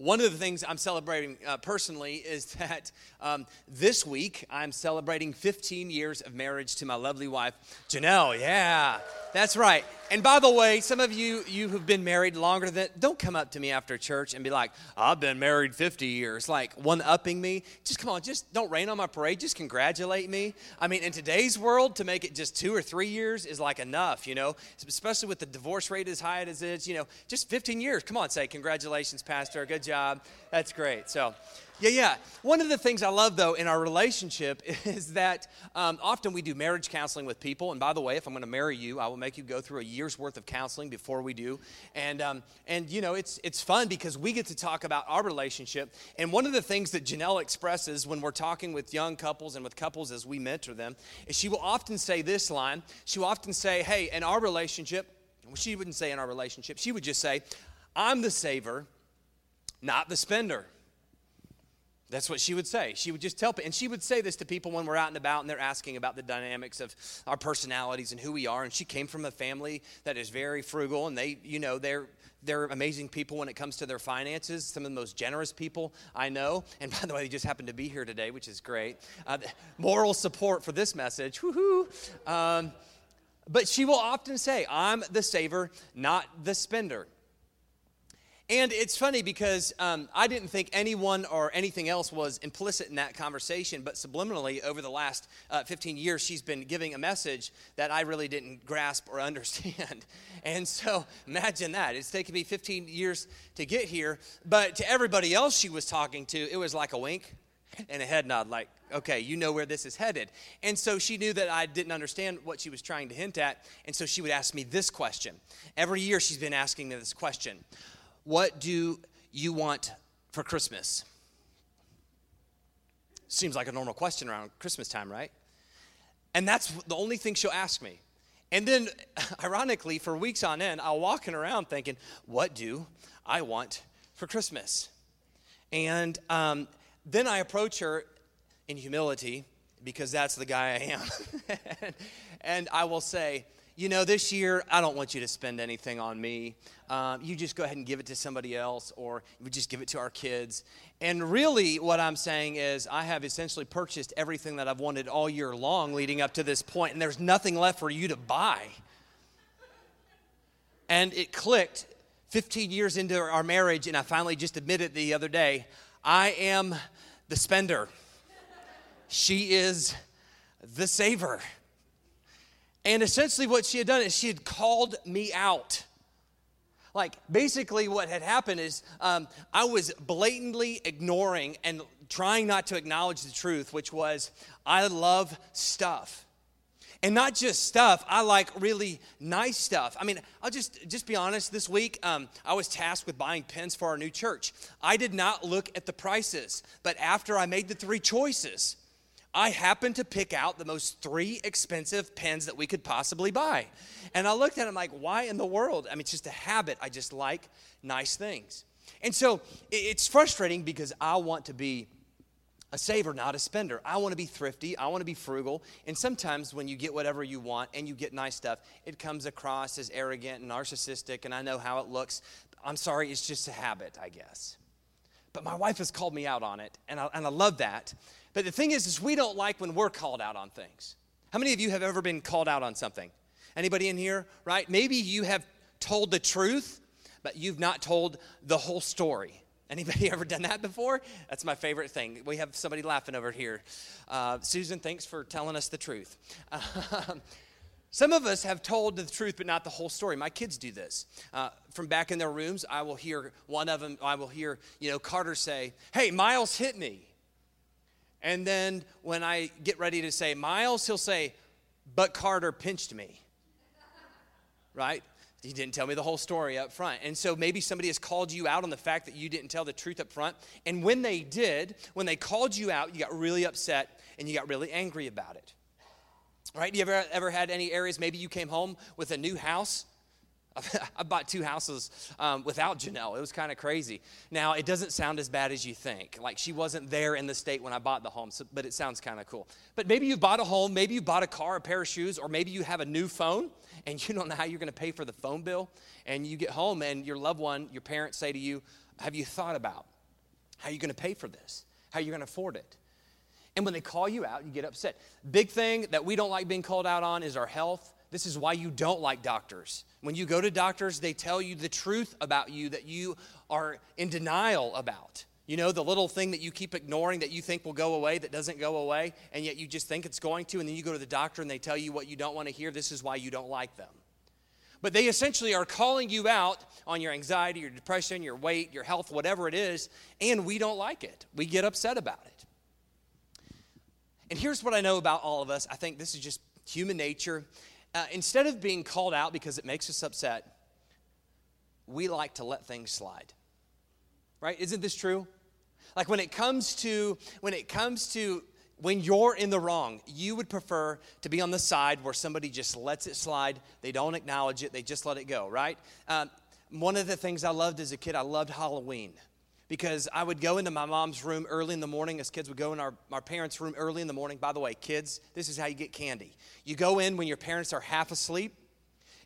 One of the things I'm celebrating uh, personally is that um, this week I'm celebrating 15 years of marriage to my lovely wife, Janelle. Yeah, that's right. And by the way, some of you you who've been married longer than don't come up to me after church and be like, "I've been married 50 years," like one upping me. Just come on, just don't rain on my parade. Just congratulate me. I mean, in today's world, to make it just two or three years is like enough, you know. Especially with the divorce rate as high as it is, you know. Just 15 years. Come on, say congratulations, pastor. Good job. That's great. So. Yeah, yeah. One of the things I love, though, in our relationship is that um, often we do marriage counseling with people. And by the way, if I'm going to marry you, I will make you go through a year's worth of counseling before we do. And, um, and you know, it's, it's fun because we get to talk about our relationship. And one of the things that Janelle expresses when we're talking with young couples and with couples as we mentor them is she will often say this line. She will often say, Hey, in our relationship, she wouldn't say in our relationship, she would just say, I'm the saver, not the spender. That's what she would say. She would just tell people, and she would say this to people when we're out and about and they're asking about the dynamics of our personalities and who we are. And she came from a family that is very frugal, and they, you know, they're they're amazing people when it comes to their finances. Some of the most generous people I know. And by the way, they just happened to be here today, which is great. Uh, moral support for this message. Woohoo! Um, but she will often say, "I'm the saver, not the spender." And it's funny because um, I didn't think anyone or anything else was implicit in that conversation, but subliminally, over the last uh, 15 years, she's been giving a message that I really didn't grasp or understand. And so imagine that. It's taken me 15 years to get here, but to everybody else she was talking to, it was like a wink and a head nod, like, okay, you know where this is headed. And so she knew that I didn't understand what she was trying to hint at, and so she would ask me this question. Every year she's been asking me this question what do you want for Christmas? Seems like a normal question around Christmas time, right? And that's the only thing she'll ask me. And then, ironically, for weeks on end, I'll walking around thinking, what do I want for Christmas? And um, then I approach her in humility because that's the guy I am. and, and I will say, you know, this year, I don't want you to spend anything on me. Um, you just go ahead and give it to somebody else, or we just give it to our kids. And really, what I'm saying is, I have essentially purchased everything that I've wanted all year long leading up to this point, and there's nothing left for you to buy. And it clicked 15 years into our marriage, and I finally just admitted the other day I am the spender, she is the saver. And essentially, what she had done is she had called me out. Like, basically, what had happened is um, I was blatantly ignoring and trying not to acknowledge the truth, which was I love stuff. And not just stuff, I like really nice stuff. I mean, I'll just just be honest. This week, um, I was tasked with buying pens for our new church. I did not look at the prices, but after I made the three choices, I happened to pick out the most three expensive pens that we could possibly buy. And I looked at them like, why in the world? I mean, it's just a habit. I just like nice things. And so it's frustrating because I want to be a saver, not a spender. I want to be thrifty. I want to be frugal. And sometimes when you get whatever you want and you get nice stuff, it comes across as arrogant and narcissistic, and I know how it looks. I'm sorry, it's just a habit, I guess. But my wife has called me out on it, and I, and I love that. But the thing is, is we don't like when we're called out on things. How many of you have ever been called out on something? Anybody in here, right? Maybe you have told the truth, but you've not told the whole story. Anybody ever done that before? That's my favorite thing. We have somebody laughing over here. Uh, Susan, thanks for telling us the truth. some of us have told the truth, but not the whole story. My kids do this. Uh, from back in their rooms, I will hear one of them, I will hear, you know, Carter say, Hey, Miles hit me. And then when I get ready to say Miles, he'll say, But Carter pinched me. Right? He didn't tell me the whole story up front. And so maybe somebody has called you out on the fact that you didn't tell the truth up front. And when they did, when they called you out, you got really upset and you got really angry about it. Right? You ever ever had any areas maybe you came home with a new house I bought two houses um, without Janelle. It was kind of crazy. Now, it doesn't sound as bad as you think. Like, she wasn't there in the state when I bought the home, so, but it sounds kind of cool. But maybe you bought a home, maybe you bought a car, a pair of shoes, or maybe you have a new phone and you don't know how you're going to pay for the phone bill. And you get home and your loved one, your parents say to you, Have you thought about how you're going to pay for this? How you're going to afford it? And when they call you out, you get upset. Big thing that we don't like being called out on is our health this is why you don't like doctors. When you go to doctors, they tell you the truth about you that you are in denial about. You know, the little thing that you keep ignoring that you think will go away that doesn't go away, and yet you just think it's going to, and then you go to the doctor and they tell you what you don't want to hear. This is why you don't like them. But they essentially are calling you out on your anxiety, your depression, your weight, your health, whatever it is, and we don't like it. We get upset about it. And here's what I know about all of us I think this is just human nature uh, instead of being called out because it makes us upset, we like to let things slide. Right? Isn't this true? Like when it comes to when it comes to when you're in the wrong, you would prefer to be on the side where somebody just lets it slide. They don't acknowledge it. They just let it go. Right? Um, one of the things I loved as a kid, I loved Halloween because I would go into my mom's room early in the morning, as kids would go in our, our parents' room early in the morning. By the way, kids, this is how you get candy. You go in when your parents are half asleep,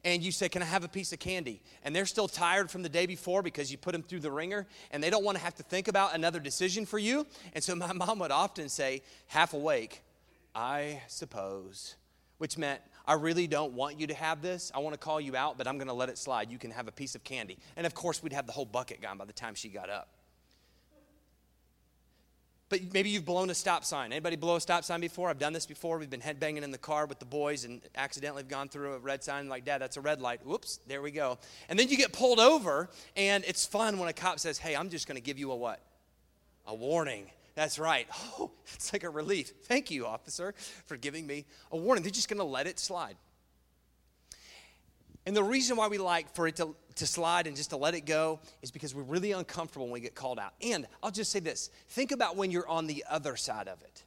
and you say, Can I have a piece of candy? And they're still tired from the day before because you put them through the ringer, and they don't want to have to think about another decision for you. And so my mom would often say, half awake, I suppose, which meant, I really don't want you to have this. I want to call you out, but I'm going to let it slide. You can have a piece of candy. And of course, we'd have the whole bucket gone by the time she got up. But maybe you've blown a stop sign. Anybody blow a stop sign before? I've done this before. We've been headbanging in the car with the boys and accidentally have gone through a red sign like, Dad, that's a red light. Whoops, there we go. And then you get pulled over, and it's fun when a cop says, Hey, I'm just going to give you a what? A warning. That's right. Oh, it's like a relief. Thank you, officer, for giving me a warning. They're just going to let it slide. And the reason why we like for it to to slide and just to let it go is because we're really uncomfortable when we get called out. And I'll just say this think about when you're on the other side of it.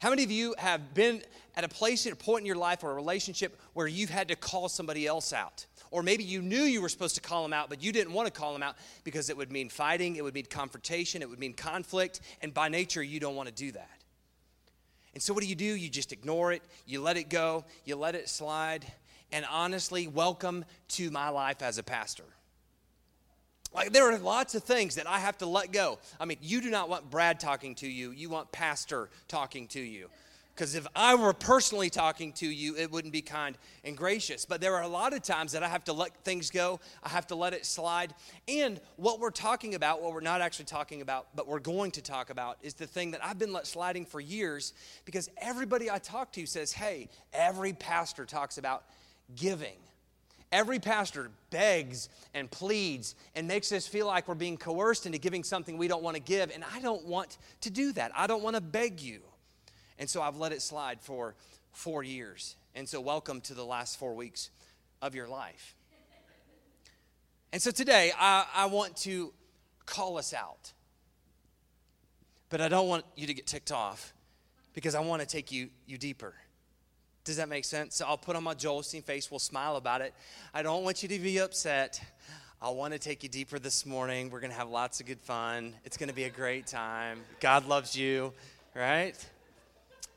How many of you have been at a place, at a point in your life or a relationship where you've had to call somebody else out? Or maybe you knew you were supposed to call them out, but you didn't want to call them out because it would mean fighting, it would mean confrontation, it would mean conflict, and by nature, you don't want to do that. And so, what do you do? You just ignore it, you let it go, you let it slide, and honestly, welcome to my life as a pastor. Like, there are lots of things that I have to let go. I mean, you do not want Brad talking to you, you want Pastor talking to you. Because if I were personally talking to you, it wouldn't be kind and gracious. But there are a lot of times that I have to let things go, I have to let it slide. And what we're talking about, what we're not actually talking about, but we're going to talk about, is the thing that I've been let sliding for years because everybody I talk to says, hey, every pastor talks about giving. Every pastor begs and pleads and makes us feel like we're being coerced into giving something we don't want to give. And I don't want to do that. I don't want to beg you. And so I've let it slide for four years. And so, welcome to the last four weeks of your life. And so today, I, I want to call us out. But I don't want you to get ticked off because I want to take you, you deeper. Does that make sense? So I'll put on my Joel face. We'll smile about it. I don't want you to be upset. I want to take you deeper this morning. We're going to have lots of good fun. It's going to be a great time. God loves you, right?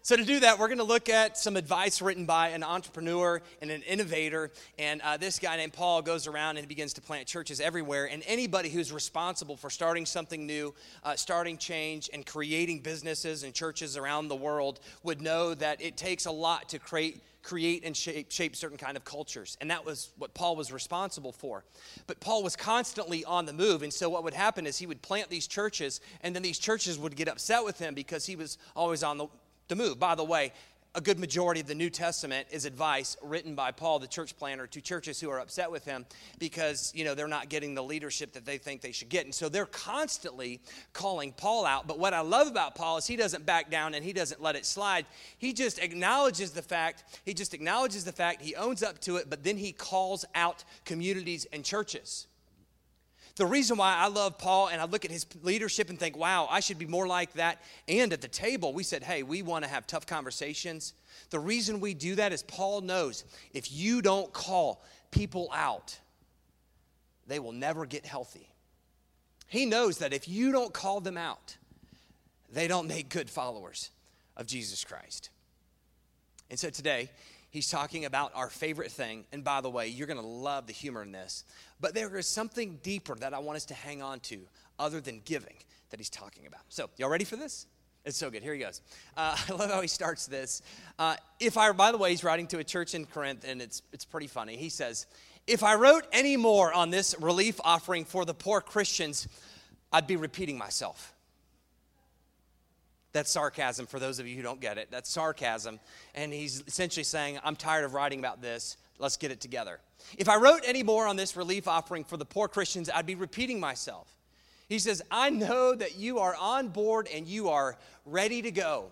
So, to do that, we're going to look at some advice written by an entrepreneur and an innovator. And uh, this guy named Paul goes around and begins to plant churches everywhere. And anybody who's responsible for starting something new, uh, starting change, and creating businesses and churches around the world would know that it takes a lot to create create and shape, shape certain kind of cultures and that was what paul was responsible for but paul was constantly on the move and so what would happen is he would plant these churches and then these churches would get upset with him because he was always on the move. By the way, a good majority of the New Testament is advice written by Paul, the church planner, to churches who are upset with him because, you know, they're not getting the leadership that they think they should get. And so they're constantly calling Paul out. But what I love about Paul is he doesn't back down and he doesn't let it slide. He just acknowledges the fact, he just acknowledges the fact, he owns up to it, but then he calls out communities and churches. The reason why I love Paul and I look at his leadership and think, wow, I should be more like that. And at the table, we said, hey, we want to have tough conversations. The reason we do that is Paul knows if you don't call people out, they will never get healthy. He knows that if you don't call them out, they don't make good followers of Jesus Christ. And so today, he's talking about our favorite thing. And by the way, you're going to love the humor in this. But there is something deeper that I want us to hang on to other than giving that he's talking about. So, y'all ready for this? It's so good. Here he goes. Uh, I love how he starts this. Uh, if I, by the way, he's writing to a church in Corinth, and it's, it's pretty funny. He says, If I wrote any more on this relief offering for the poor Christians, I'd be repeating myself. That's sarcasm for those of you who don't get it. That's sarcasm. And he's essentially saying, I'm tired of writing about this. Let's get it together. If I wrote any more on this relief offering for the poor Christians, I'd be repeating myself. He says, I know that you are on board and you are ready to go.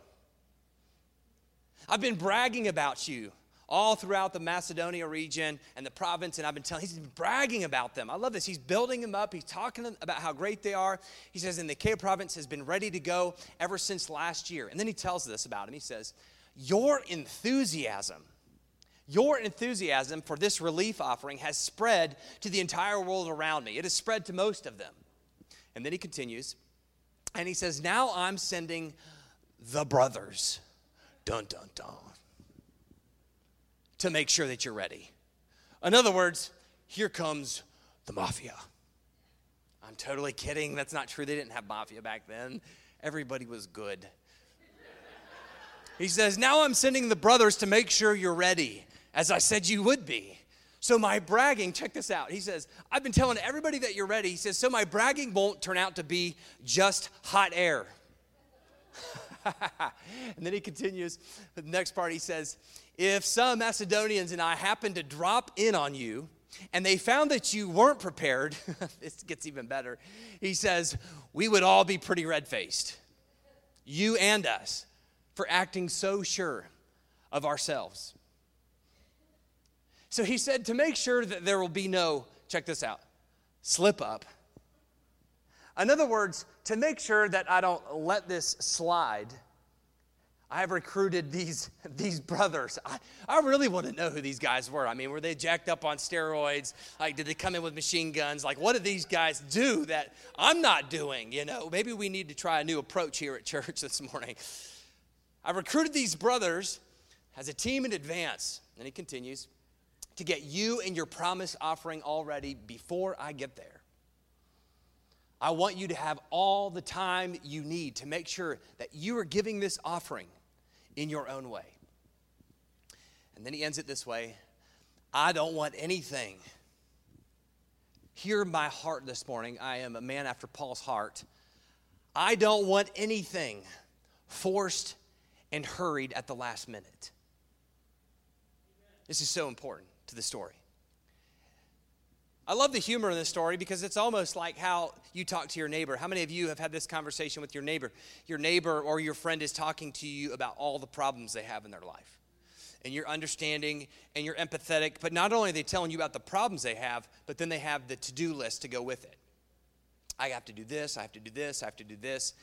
I've been bragging about you all throughout the Macedonia region and the province, and I've been telling, he's been bragging about them. I love this. He's building them up, he's talking about how great they are. He says, and the Achaia province has been ready to go ever since last year. And then he tells this about him. He says, Your enthusiasm, your enthusiasm for this relief offering has spread to the entire world around me. It has spread to most of them. And then he continues, and he says, Now I'm sending the brothers. Dun, dun, dun to make sure that you're ready. In other words, here comes the mafia. I'm totally kidding. That's not true. They didn't have mafia back then. Everybody was good. He says, Now I'm sending the brothers to make sure you're ready, as I said you would be. So my bragging, check this out. He says, I've been telling everybody that you're ready. He says, So my bragging won't turn out to be just hot air. and then he continues, the next part he says, if some Macedonians and I happen to drop in on you and they found that you weren't prepared, this gets even better. He says, we would all be pretty red faced, you and us, for acting so sure of ourselves. So he said, to make sure that there will be no, check this out, slip up. In other words, to make sure that I don't let this slide I have recruited these, these brothers. I, I really want to know who these guys were. I mean, were they jacked up on steroids? Like, did they come in with machine guns? Like, what did these guys do that I'm not doing? You know, maybe we need to try a new approach here at church this morning. I recruited these brothers as a team in advance. And he continues to get you and your promise offering all ready before I get there. I want you to have all the time you need to make sure that you are giving this offering in your own way. And then he ends it this way I don't want anything. Hear my heart this morning. I am a man after Paul's heart. I don't want anything forced and hurried at the last minute. This is so important to the story. I love the humor in this story because it's almost like how you talk to your neighbor. How many of you have had this conversation with your neighbor? Your neighbor or your friend is talking to you about all the problems they have in their life. And you're understanding and you're empathetic, but not only are they telling you about the problems they have, but then they have the to do list to go with it. I have to do this, I have to do this, I have to do this.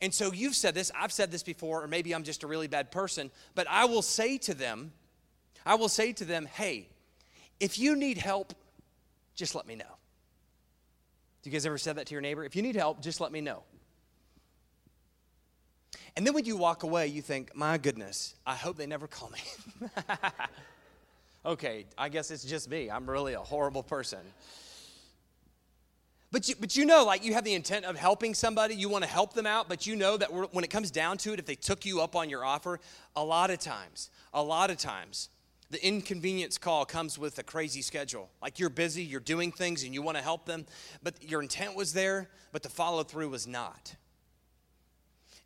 And so you've said this, I've said this before, or maybe I'm just a really bad person, but I will say to them, I will say to them, hey, if you need help, just let me know. Do you guys ever said that to your neighbor? If you need help, just let me know. And then when you walk away, you think, my goodness, I hope they never call me. okay, I guess it's just me. I'm really a horrible person. But you, but you know, like you have the intent of helping somebody, you want to help them out, but you know that when it comes down to it, if they took you up on your offer, a lot of times, a lot of times, the inconvenience call comes with a crazy schedule. Like you're busy, you're doing things, and you want to help them, but your intent was there, but the follow through was not.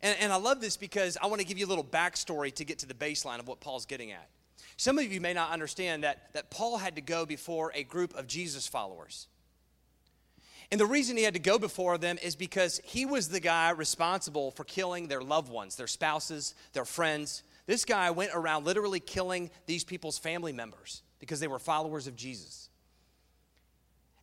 And, and I love this because I want to give you a little backstory to get to the baseline of what Paul's getting at. Some of you may not understand that, that Paul had to go before a group of Jesus followers. And the reason he had to go before them is because he was the guy responsible for killing their loved ones, their spouses, their friends. This guy went around literally killing these people's family members because they were followers of Jesus.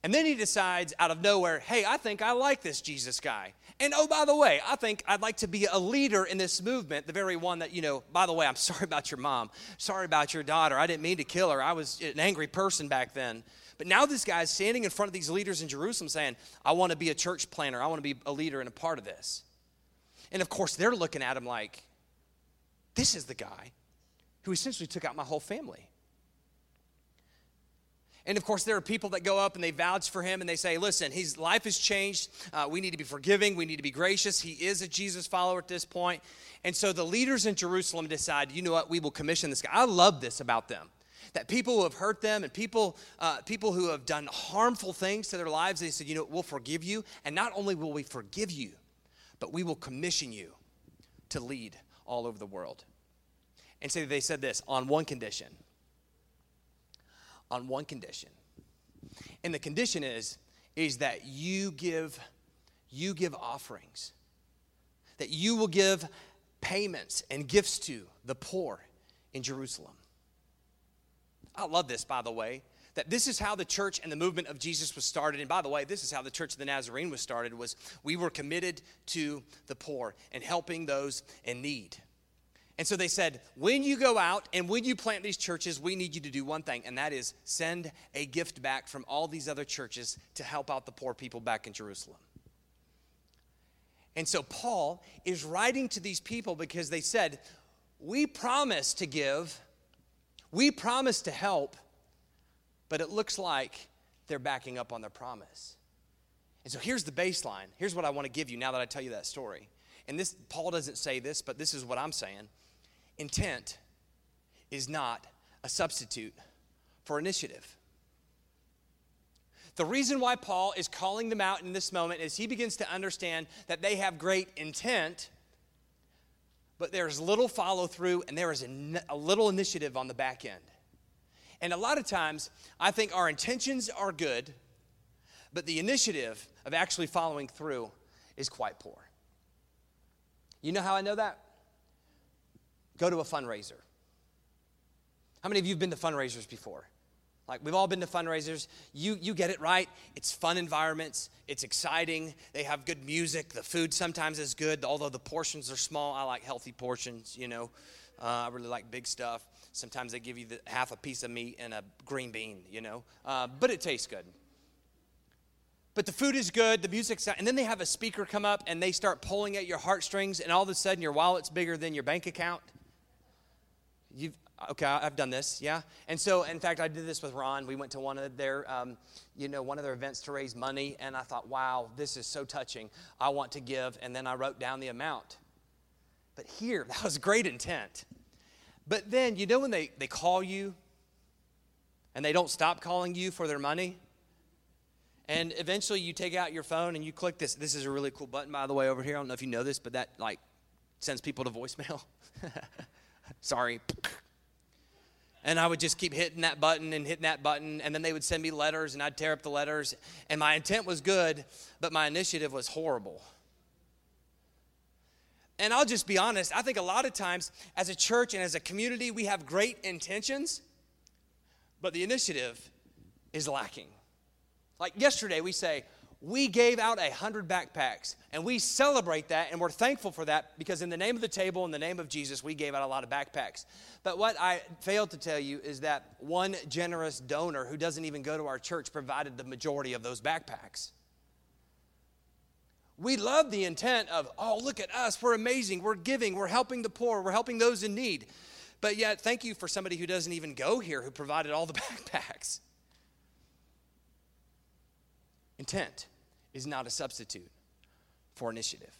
And then he decides out of nowhere, hey, I think I like this Jesus guy. And oh, by the way, I think I'd like to be a leader in this movement, the very one that, you know, by the way, I'm sorry about your mom. Sorry about your daughter. I didn't mean to kill her. I was an angry person back then. But now this guy is standing in front of these leaders in Jerusalem saying, I want to be a church planner. I want to be a leader and a part of this. And of course, they're looking at him like, this is the guy who essentially took out my whole family. And of course, there are people that go up and they vouch for him and they say, listen, his life has changed. Uh, we need to be forgiving. We need to be gracious. He is a Jesus follower at this point. And so the leaders in Jerusalem decide, you know what, we will commission this guy. I love this about them. That people who have hurt them and people, uh, people who have done harmful things to their lives, they said, you know, we'll forgive you. And not only will we forgive you, but we will commission you to lead all over the world. And so they said this on one condition on one condition. And the condition is is that you give you give offerings. That you will give payments and gifts to the poor in Jerusalem. I love this by the way that this is how the church and the movement of Jesus was started. And by the way, this is how the church of the Nazarene was started was we were committed to the poor and helping those in need. And so they said, when you go out and when you plant these churches, we need you to do one thing, and that is send a gift back from all these other churches to help out the poor people back in Jerusalem. And so Paul is writing to these people because they said, We promise to give, we promise to help, but it looks like they're backing up on their promise. And so here's the baseline. Here's what I want to give you now that I tell you that story. And this Paul doesn't say this, but this is what I'm saying intent is not a substitute for initiative. The reason why Paul is calling them out in this moment is he begins to understand that they have great intent, but there's little follow through and there is a, a, little initiative on the back end. And a lot of times, I think our intentions are good, but the initiative of actually following through is quite poor. You know how I know that? go to a fundraiser. How many of you have been to fundraisers before? Like we've all been to fundraisers. You you get it right. It's fun environments. It's exciting. They have good music. The food sometimes is good, although the portions are small. I like healthy portions. You know, uh, I really like big stuff. Sometimes they give you the, half a piece of meat and a green bean. You know, uh, but it tastes good. But the food is good, the music's and then they have a speaker come up and they start pulling at your heartstrings, and all of a sudden your wallet's bigger than your bank account. You've, okay, I've done this, yeah. And so, in fact, I did this with Ron. We went to one of their, um, you know, one of their events to raise money, and I thought, wow, this is so touching. I want to give, and then I wrote down the amount. But here, that was great intent. But then, you know, when they, they call you and they don't stop calling you for their money, and eventually you take out your phone and you click this. This is a really cool button, by the way, over here. I don't know if you know this, but that like sends people to voicemail. Sorry. And I would just keep hitting that button and hitting that button, and then they would send me letters, and I'd tear up the letters. And my intent was good, but my initiative was horrible. And I'll just be honest, I think a lot of times as a church and as a community, we have great intentions, but the initiative is lacking. Like yesterday, we say, we gave out a hundred backpacks and we celebrate that and we're thankful for that because in the name of the table in the name of jesus we gave out a lot of backpacks but what i failed to tell you is that one generous donor who doesn't even go to our church provided the majority of those backpacks we love the intent of oh look at us we're amazing we're giving we're helping the poor we're helping those in need but yet thank you for somebody who doesn't even go here who provided all the backpacks Intent is not a substitute for initiative.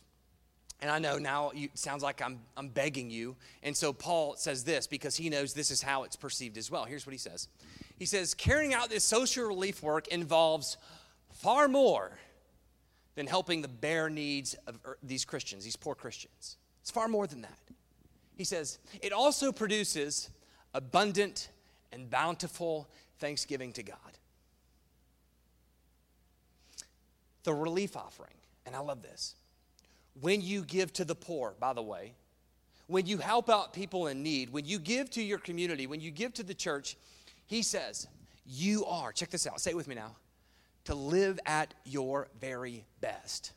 And I know now it sounds like I'm, I'm begging you. And so Paul says this because he knows this is how it's perceived as well. Here's what he says He says, carrying out this social relief work involves far more than helping the bare needs of er, these Christians, these poor Christians. It's far more than that. He says, it also produces abundant and bountiful thanksgiving to God. The relief offering, and I love this. When you give to the poor, by the way, when you help out people in need, when you give to your community, when you give to the church, he says, you are, check this out, say it with me now, to live at your very best.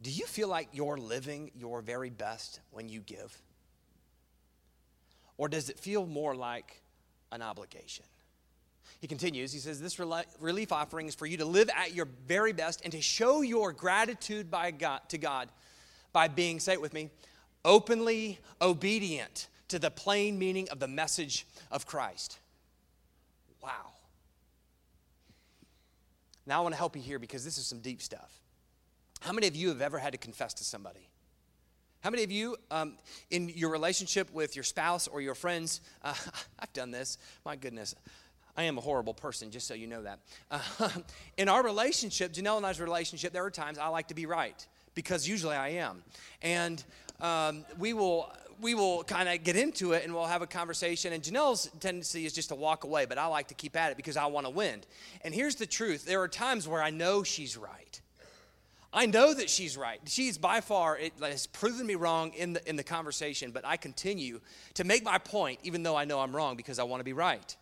Do you feel like you're living your very best when you give? Or does it feel more like an obligation? He continues, he says, This relief offering is for you to live at your very best and to show your gratitude by God, to God by being, say it with me, openly obedient to the plain meaning of the message of Christ. Wow. Now I want to help you here because this is some deep stuff. How many of you have ever had to confess to somebody? How many of you, um, in your relationship with your spouse or your friends, uh, I've done this, my goodness. I am a horrible person, just so you know that. Uh, in our relationship, Janelle and I's relationship, there are times I like to be right because usually I am. And um, we will we will kind of get into it and we'll have a conversation. And Janelle's tendency is just to walk away, but I like to keep at it because I want to win. And here's the truth there are times where I know she's right. I know that she's right. She's by far, it has proven me wrong in the, in the conversation, but I continue to make my point even though I know I'm wrong because I want to be right.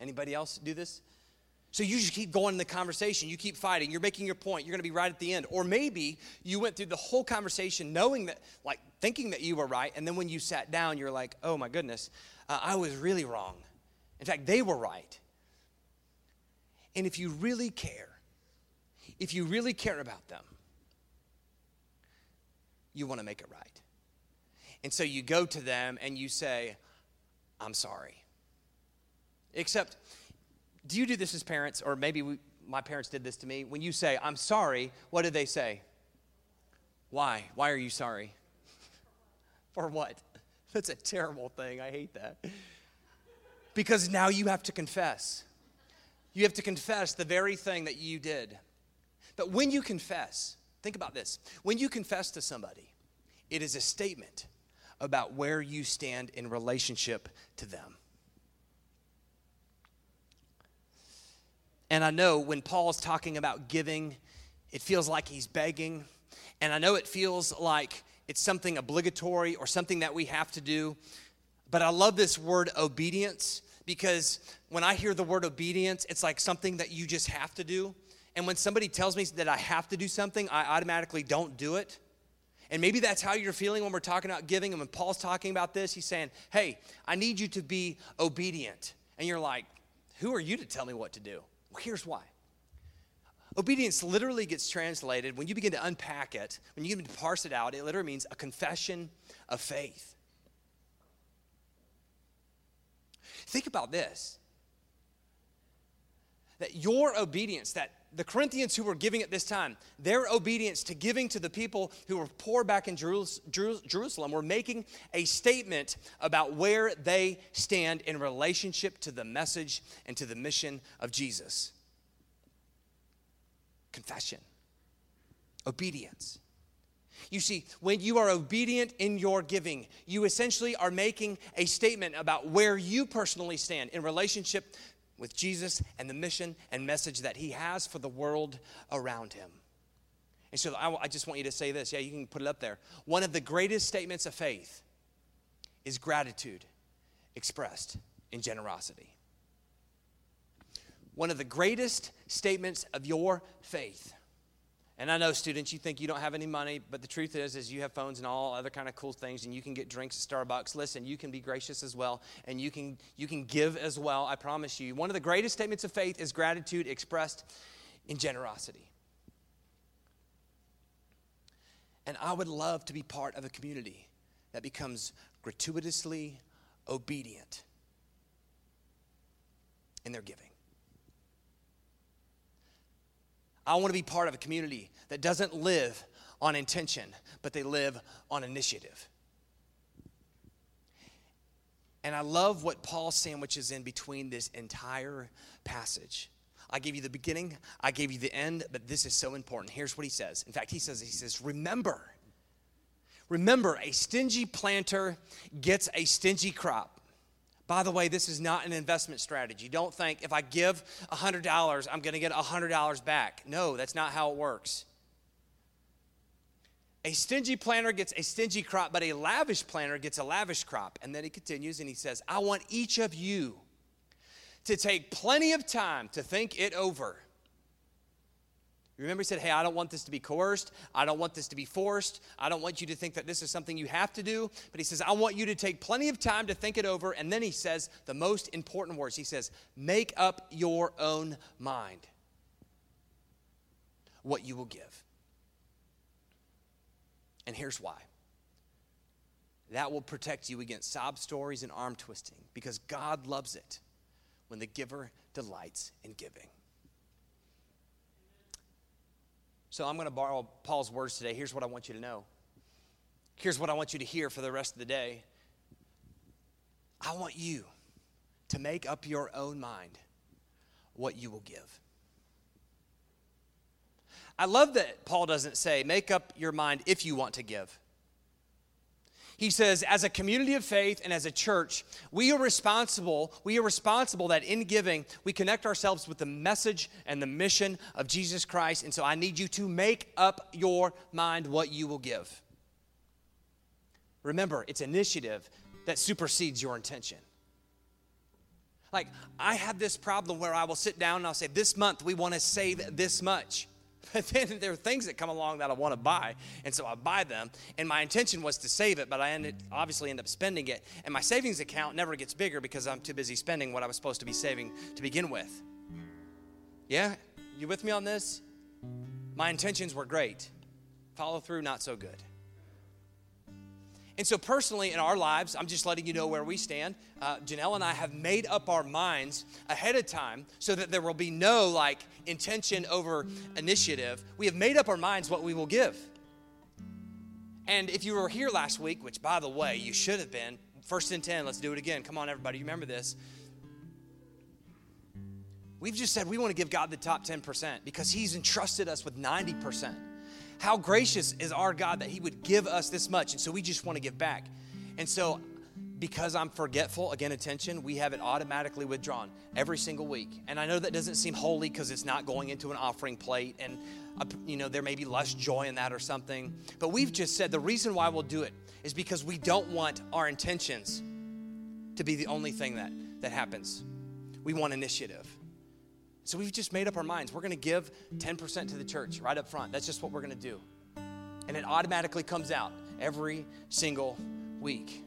Anybody else do this? So you just keep going in the conversation. You keep fighting. You're making your point. You're going to be right at the end. Or maybe you went through the whole conversation knowing that, like, thinking that you were right. And then when you sat down, you're like, oh my goodness, uh, I was really wrong. In fact, they were right. And if you really care, if you really care about them, you want to make it right. And so you go to them and you say, I'm sorry. Except, do you do this as parents, or maybe we, my parents did this to me? When you say, I'm sorry, what do they say? Why? Why are you sorry? For what? That's a terrible thing. I hate that. Because now you have to confess. You have to confess the very thing that you did. But when you confess, think about this when you confess to somebody, it is a statement about where you stand in relationship to them. And I know when Paul's talking about giving, it feels like he's begging. And I know it feels like it's something obligatory or something that we have to do. But I love this word obedience because when I hear the word obedience, it's like something that you just have to do. And when somebody tells me that I have to do something, I automatically don't do it. And maybe that's how you're feeling when we're talking about giving. And when Paul's talking about this, he's saying, Hey, I need you to be obedient. And you're like, Who are you to tell me what to do? Here's why. Obedience literally gets translated, when you begin to unpack it, when you begin to parse it out, it literally means a confession of faith. Think about this that your obedience, that the Corinthians who were giving at this time, their obedience to giving to the people who were poor back in Jerusalem were making a statement about where they stand in relationship to the message and to the mission of Jesus. Confession, obedience. You see, when you are obedient in your giving, you essentially are making a statement about where you personally stand in relationship with Jesus and the mission and message that he has for the world around him. And so I, I, just want you to say this. Yeah, you can put it up there. One of the greatest statements of faith is gratitude expressed in generosity. One of the greatest statements of your faith and I know students, you think you don't have any money, but the truth is, is you have phones and all other kind of cool things, and you can get drinks at Starbucks. Listen, you can be gracious as well, and you can you can give as well. I promise you. One of the greatest statements of faith is gratitude expressed in generosity. And I would love to be part of a community that becomes gratuitously obedient in their giving. I want to be part of a community that doesn't live on intention, but they live on initiative. And I love what Paul sandwiches in between this entire passage. I gave you the beginning, I gave you the end, but this is so important. Here's what he says. In fact, he says, he says, remember. Remember, a stingy planter gets a stingy crop. By the way, this is not an investment strategy. Don't think if I give $100, I'm going to get $100 back. No, that's not how it works. A stingy planter gets a stingy crop, but a lavish planter gets a lavish crop. And then he continues and he says, I want each of you to take plenty of time to think it over. Remember, he said, Hey, I don't want this to be coerced. I don't want this to be forced. I don't want you to think that this is something you have to do. But he says, I want you to take plenty of time to think it over. And then he says the most important words He says, Make up your own mind what you will give. And here's why that will protect you against sob stories and arm twisting because God loves it when the giver delights in giving. So I'm going to borrow Paul's words today. Here's what I want you to know. Here's what I want you to hear for the rest of the day. I want you to make up your own mind what you will give. I love that Paul doesn't say, make up your mind if you want to give. He says, as a community of faith and as a church, we are responsible, we are responsible that in giving, we connect ourselves with the message and the mission of Jesus Christ. And so I need you to make up your mind what you will give. Remember, it's initiative that supersedes your intention. Like, I have this problem where I will sit down and I'll say, This month we want to save this much. But then there are things that come along that I want to buy, and so I buy them. And my intention was to save it, but I ended, obviously end up spending it. And my savings account never gets bigger because I'm too busy spending what I was supposed to be saving to begin with. Yeah, you with me on this? My intentions were great. Follow through, not so good. And so, personally, in our lives, I'm just letting you know where we stand. Uh, Janelle and I have made up our minds ahead of time so that there will be no like intention over initiative. We have made up our minds what we will give. And if you were here last week, which by the way, you should have been, first and 10, let's do it again. Come on, everybody, you remember this. We've just said we want to give God the top 10% because He's entrusted us with 90%. How gracious is our God that He would give us this much? And so we just want to give back. And so, because I'm forgetful, again, attention, we have it automatically withdrawn every single week. And I know that doesn't seem holy because it's not going into an offering plate, and uh, you know there may be less joy in that or something. But we've just said the reason why we'll do it is because we don't want our intentions to be the only thing that that happens. We want initiative. So we've just made up our minds. We're going to give 10% to the church right up front. That's just what we're going to do. And it automatically comes out every single week.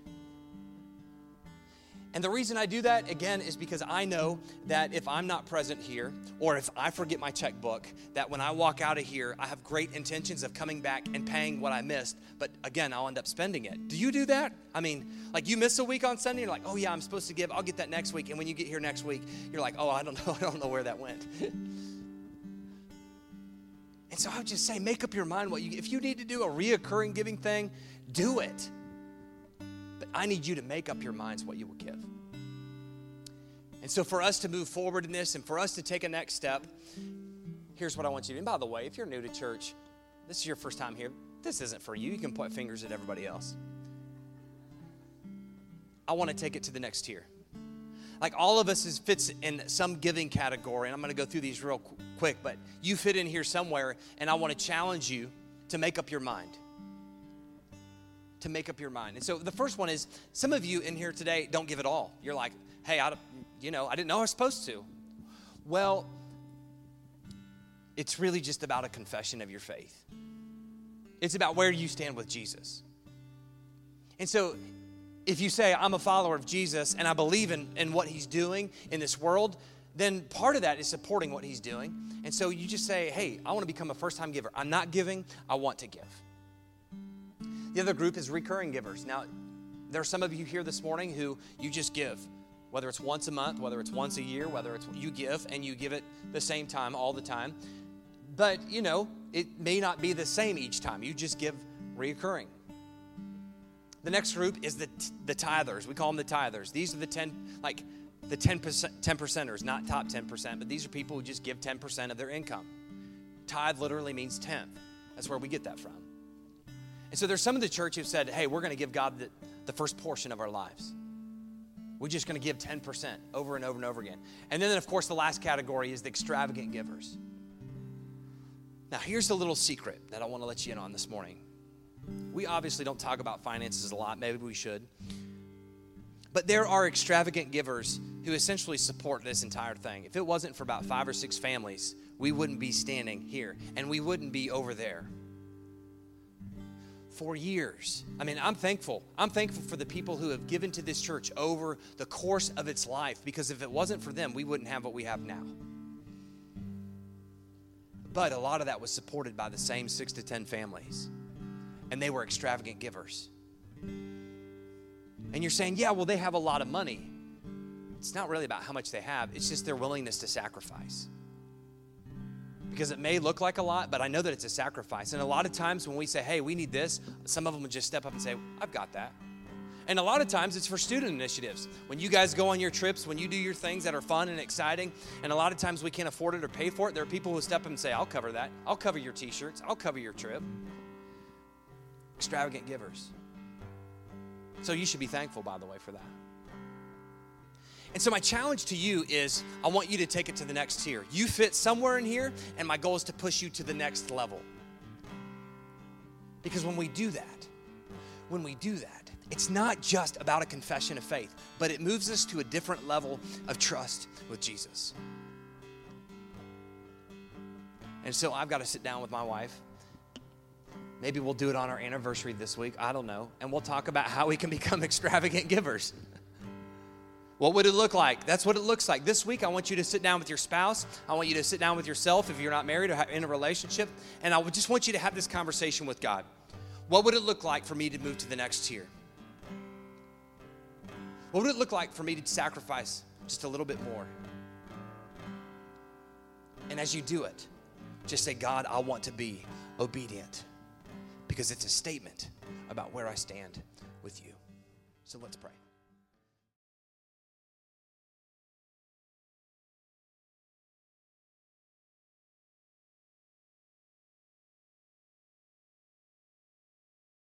And the reason I do that, again, is because I know that if I'm not present here, or if I forget my checkbook, that when I walk out of here, I have great intentions of coming back and paying what I missed. But again, I'll end up spending it. Do you do that? I mean, like you miss a week on Sunday, you're like, oh yeah, I'm supposed to give, I'll get that next week. And when you get here next week, you're like, oh, I don't know, I don't know where that went. and so I would just say, make up your mind what you, if you need to do a reoccurring giving thing, do it. I need you to make up your minds what you will give. And so, for us to move forward in this and for us to take a next step, here's what I want you to do. And by the way, if you're new to church, this is your first time here, this isn't for you. You can point fingers at everybody else. I want to take it to the next tier. Like all of us is fits in some giving category, and I'm going to go through these real quick, but you fit in here somewhere, and I want to challenge you to make up your mind to make up your mind. And so the first one is some of you in here today don't give it all. You're like, hey, I, you know, I didn't know I was supposed to. Well, it's really just about a confession of your faith. It's about where you stand with Jesus. And so if you say, I'm a follower of Jesus and I believe in, in what he's doing in this world, then part of that is supporting what he's doing. And so you just say, hey, I want to become a first time giver. I'm not giving, I want to give. The other group is recurring givers. Now, there are some of you here this morning who you just give, whether it's once a month, whether it's once a year, whether it's you give and you give it the same time all the time. But, you know, it may not be the same each time. You just give reoccurring. The next group is the, the tithers. We call them the tithers. These are the 10, like the 10%, 10 percenters, not top 10%, but these are people who just give 10% of their income. Tithe literally means tenth. That's where we get that from. And so there's some of the church who said, hey, we're going to give God the, the first portion of our lives. We're just going to give 10% over and over and over again. And then, of course, the last category is the extravagant givers. Now, here's a little secret that I want to let you in on this morning. We obviously don't talk about finances a lot, maybe we should. But there are extravagant givers who essentially support this entire thing. If it wasn't for about five or six families, we wouldn't be standing here and we wouldn't be over there for years. I mean, I'm thankful. I'm thankful for the people who have given to this church over the course of its life because if it wasn't for them, we wouldn't have what we have now. But a lot of that was supported by the same six to 10 families, and they were extravagant givers. And you're saying, yeah, well, they have a lot of money. It's not really about how much they have, it's just their willingness to sacrifice because it may look like a lot, but I know that it's a sacrifice. And a lot of times when we say, hey, we need this, some of them would just step up and say, I've got that. And a lot of times it's for student initiatives. When you guys go on your trips, when you do your things that are fun and exciting, and a lot of times we can't afford it or pay for it, there are people who step up and say, I'll cover that. I'll cover your t shirts. I'll cover your trip. Extravagant givers. So you should be thankful, by the way, for that. And so, my challenge to you is I want you to take it to the next tier. You fit somewhere in here, and my goal is to push you to the next level. Because when we do that, when we do that, it's not just about a confession of faith, but it moves us to a different level of trust with Jesus. And so I've got to sit down with my wife. Maybe we'll do it on our anniversary this week. I don't know. And we'll talk about how we can become extravagant givers. What would it look like? That's what it looks like. This week, I want you to sit down with your spouse. I want you to sit down with yourself if you're not married or in a relationship. And I just want you to have this conversation with God. What would it look like for me to move to the next tier? What would it look like for me to sacrifice just a little bit more? And as you do it, just say, God, I want to be obedient because it's a statement about where I stand with you. So let's pray.